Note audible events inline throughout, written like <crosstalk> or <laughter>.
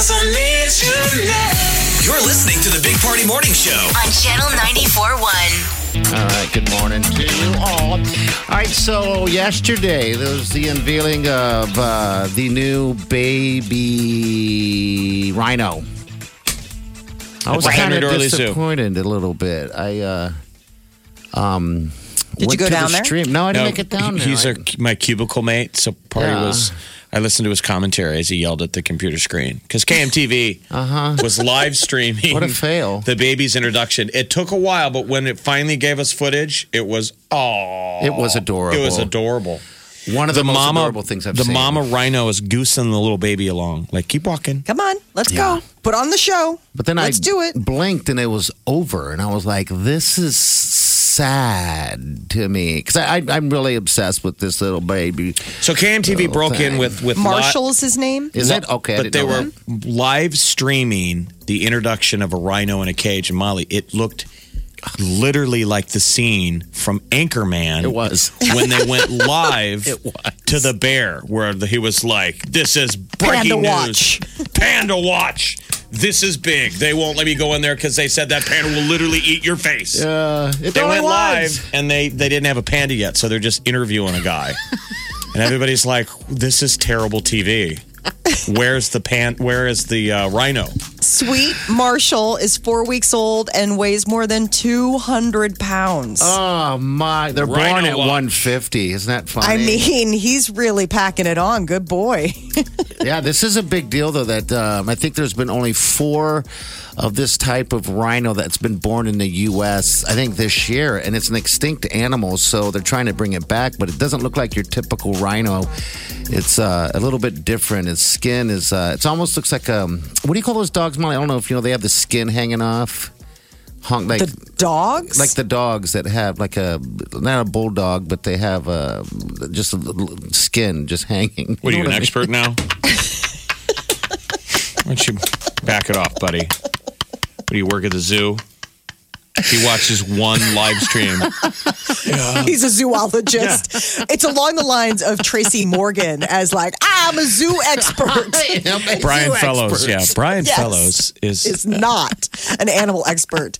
Started. You're listening to the Big Party Morning Show. on Channel 94.1. All right, good morning to you all. All right, so yesterday there was the unveiling of uh, the new baby rhino. I was kind of Doorly Zoo. disappointed a little bit. I uh, um, Did you go to down the there? Stream. No, I didn't No, make it down there. He's my cubicle mate, so party Yeah. was. I listened to his commentary as he yelled at the computer screen because KMTV was live streaming. Uh-huh. <laughs> What a fail. The baby's introduction. It took a while, but when it finally gave us footage, it was oh, It was adorable. It was adorable. one of the, most mama, adorable things I've seen. the seen. mama rhino is goosing the little baby along. Like, keep walking. Come on, let's go. Put on the show. But then let's I do it. blinked and it was over, and I was like, "This is sad to me," because I, I, I'm really obsessed with this little baby. So KMTV Little oh, broke in with with Marshall's is his name. Is it okay? But they were that. live streaming the introduction of a rhino in a cage in Mali. It looked literally like the scene from Anchorman. It was. when they went <laughs> live to the bear, where the, he was like, "This is breaking Panda news. Panda watch. This is big. They won't let me go in there because they said that panda will literally eat your face." Uh, it they only went was. live and they they didn't have a panda yet, so they're just interviewing a guy, <laughs> and everybody's like, "This is terrible TV." Where's the pan? Where is the uh, rhino? Sweet Marshall is four weeks old and weighs more than 200 pounds. Oh my! They're Rhino born at walk. 150. Isn't that funny? I mean, he's really packing it on. Good boy. <laughs> yeah, this is a big deal though. That um, I think there's been only four of this type of rhino that's been born in the U.S. I think this year, and it's an extinct animal, so they're trying to bring it back. But it doesn't look like your typical rhino. It's uh, a little bit different. Its skin is. Uh, it almost looks like um. What do you call those dogs, Molly? I don't know if you know. They have the skin hanging off. Hung like the dogs? like the dogs that have like a not a bulldog, but they have uh, just a skin just hanging. What are you, <laughs> know an I mean? expert now? <laughs> Why don't you back it off, buddy? What do you work at the zoo? He watches one live stream. He's a zoologist. <laughs> It's along the lines of Tracy Morgan as like, I'm a zoo expert. <laughs> Brian Zoo Fellows, experts. yeah, Brian Yes. Fellows is is not an animal expert.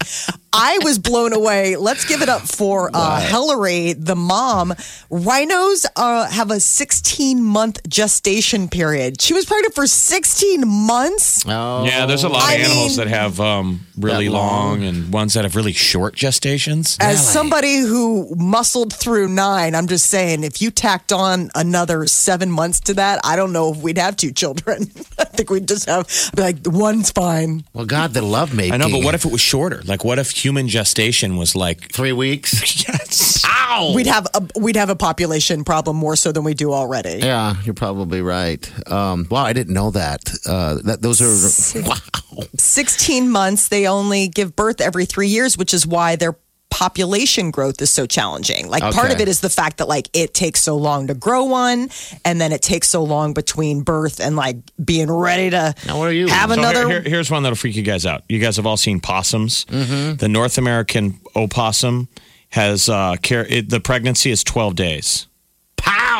I was blown away. Let's give it up for uh, Hillary, the mom. Rhinos uh, have a 16 month gestation period. She was pregnant for 16 months. Oh. Yeah, there's a lot of I animals mean- that have um, really That long. long. and ones that have really short gestations. As somebody who muscled through nine, I'm just saying, if you tacked on another seven months to that, I don't know if we'd have two children. <laughs> I think we'd just have, like, one's fine. Well, God, the love making. I know, but what if it was shorter? Like, what if human gestation was like, three weeks? <laughs> yes, ow, We'd have a we'd have a population problem more so than we do already. Yeah, you're probably right. Um, wow, I didn't know that. Uh, that those are <laughs> wow. 16 months, they only give birth every three years, which is why their population growth is so challenging. Like part of it is the fact that like it takes so long to grow one, and then it takes so long between birth and like being ready to Now, what are you? have So another. here- here's one that'll freak you guys out. You guys have all seen possums. The North American opossum has uh, care. It, the pregnancy is 12 days.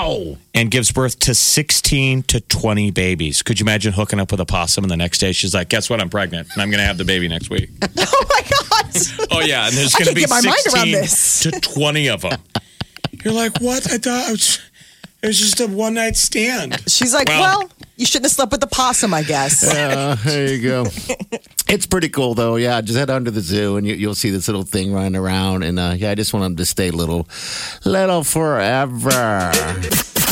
Pow! and gives birth to 16 to 20 babies. Could you imagine hooking up with a possum and the next day she's like, guess what? I'm pregnant and I'm going to have the baby next week. <laughs> oh my god! Oh, yeah. And there's going to be my mind around 16 this. to 20 of them. <laughs> You're like, what? I thought it was, it was just a one night stand. She's like, Well- well, you shouldn't have slept with the possum, I guess. <laughs> Uh, there you go. <laughs> it's pretty cool though. Yeah, just head under the zoo and you, you'll see this little thing running around. And uh, yeah, I just want them to stay little, little forever.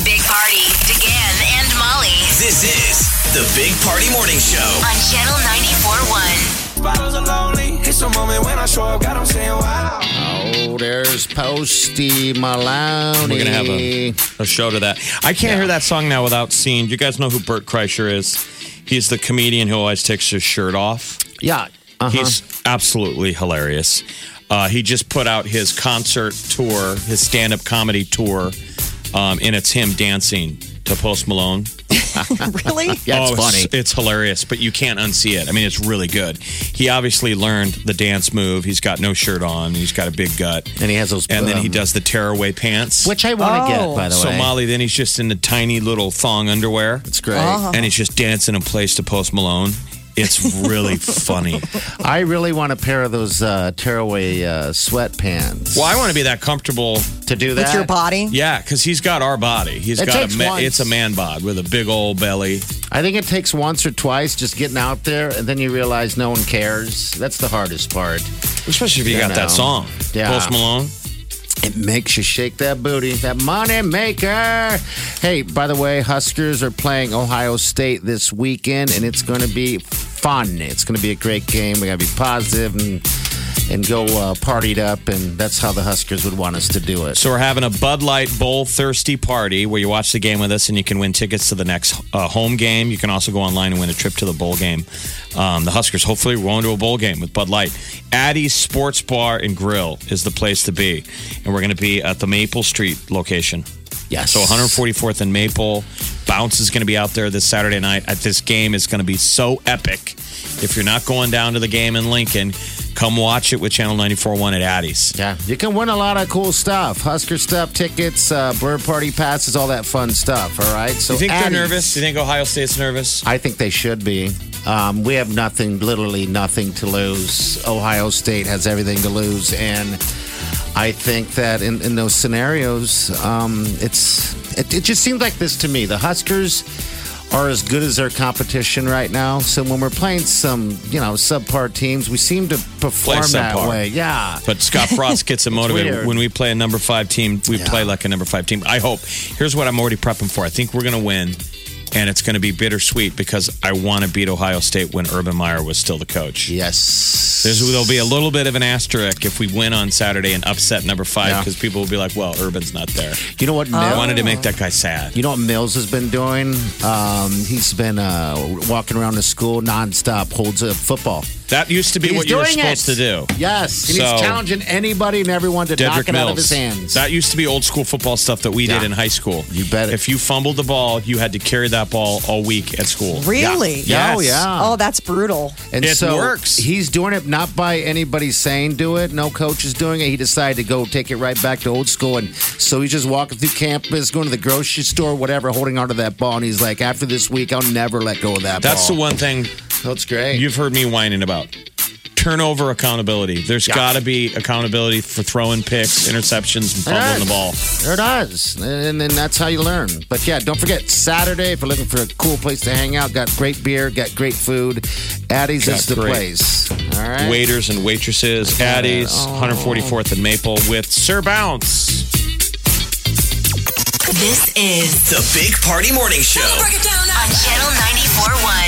Big Party, DeGan and Molly This is the Big Party Morning Show. on Channel 94.1. Bottles are lonely. It's a moment when I show up, God, I'm saying wow. Oh, there's Posty Maloney. We're going to have a, a show to that. I can't hear that song now without seeing. Do you guys know who Bert Kreischer is? He's the comedian who always takes his shirt off. Yeah. Uh-huh. He's absolutely hilarious. Uh, he just put out his concert tour, his stand up comedy tour, um, and it's him dancing to Post Malone. <laughs> really? <laughs> yeah, it's oh, funny. It's, it's hilarious, but you can't unsee it. I mean, it's really good. He obviously learned the dance move. He's got no shirt on. He's got a big gut. and he has those. And then he um, does the tearaway pants. which I want to Oh. get, by the so way. Molly, then he's just in the tiny little thong underwear. it's great. Uh-huh. and he's just dancing in place to Post Malone. It's really funny. I really want a pair of those uh, tearaway uh, sweatpants. Well, I want to be that comfortable. to do that? With your body? Yeah, because he's got our body. He's It got takes a ma- once. it's a man bod with a big old belly. I think it takes once or twice just getting out there, and then you realize no one cares. That's the hardest part. Especially if you You got that know. song. Yeah. Post Malone. It makes you shake that booty, that money maker. Hey, by the way, Huskers are playing Ohio State this weekend, and it's going to be fun. It's going to be a great game. We got to be positive and and go uh, partied up, and that's how the Huskers would want us to do it. So we're having a Bud Light Bowl Thirsty Party where you watch the game with us and you can win tickets to the next uh, home game. You can also go online and win a trip to the bowl game. Um, the Huskers hopefully going to a bowl game with Bud Light. Addie's Sports Bar and Grill is the place to be. And we're going to be at the Maple Street location. yes. So 144th and Maple. Bounce is going to be out there this Saturday night. At this game is going to be so epic. If you're not going down to the game in Lincoln, come watch it with Channel 94.1 at Addie's. Yeah, you can win a lot of cool stuff. Husker stuff, tickets, uh, bird party passes, all that fun stuff. All right. So Do you think Addie's- they're nervous? Do you think Ohio State's nervous? I think they should be. Um, we have nothing, literally nothing to lose. Ohio State has everything to lose, and I think that in, in those scenarios, um, it's it, it just seems like this to me. The Huskers are as good as their competition right now. So when we're playing some, you know, subpar teams, we seem to perform that way. Yeah. But Scott Frost gets <laughs> them motivated. weird. When we play a number five team, we Yeah. play like a number five team. I hope. Here's what I'm already prepping for. I think we're going to win, and it's going to be bittersweet because I want to beat Ohio State when Urban Meyer was still the coach. Yes. There's, there'll be a little bit of an asterisk if we win on Saturday and upset number five Yeah. because people will be like, well, Urban's not there. you know what? I Mil- wanted to make that guy sad. You know what Mills has been doing? Um, he's been uh, walking around the school nonstop, holds a football. That used to be He's what you were doing supposed it. to do. Yes, and So- he's challenging anybody and everyone to knock Dedrick it Mills. out of his hands. That used to be old school football stuff that we did Yeah. in high school. You bet it. If you fumbled the ball, you had to carry that ball all week at school. Really? Yeah. Oh yeah. Oh, that's brutal. and It so works. He's doing it not by anybody saying do it. No coach is doing it. He decided to go take it right back to old school, and so he's just walking through campus, going to the grocery store, whatever, holding onto that ball, and he's like, "After this week, I'll never let go of that That's the ball." one thing That's great. you've heard me whining about. Turnover accountability. There's Yeah. got to be accountability for throwing picks, interceptions, and fumbling the ball. There it is. And then that's how you learn. But yeah, don't forget Saturday if you're looking for a cool place to hang out. Got great beer, got great food. Addie's Got is the great. place. All right. Waiters and waitresses, Addie's, Oh. 144th and Maple with Sir Bounce. This is The Big Party Morning Show. on Channel 94.1.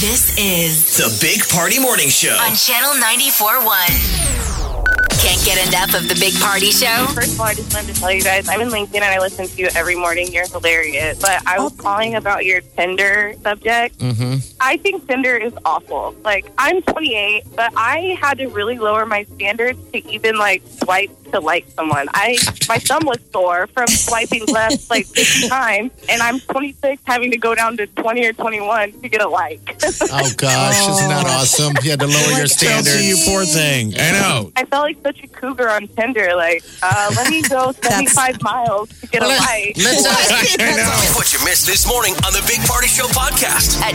This is The Big Party Morning Show. on Channel 94.1. Can't get enough of the Big Party Show? First of all, I just wanted to tell you guys, I'm in Lincoln and I listen to you every morning. You're hilarious. But I was calling about your Tinder subject. Mm-hmm. I think Tinder is awful. Like, I'm 28, but I had to really lower my standards to even like swipe to like someone. I my thumb was sore from swiping left <laughs> like 50 times, and I'm 26, having to go down to 20 or 21 to get a like. Oh gosh, isn't that awesome? You had to lower your standards. you poor thing. I know. I felt like such a cougar on Tinder. Like, uh, let me go <laughs> 75 miles to get a like. Let's uh, I know. What you missed this morning on the Big Party Show podcast. At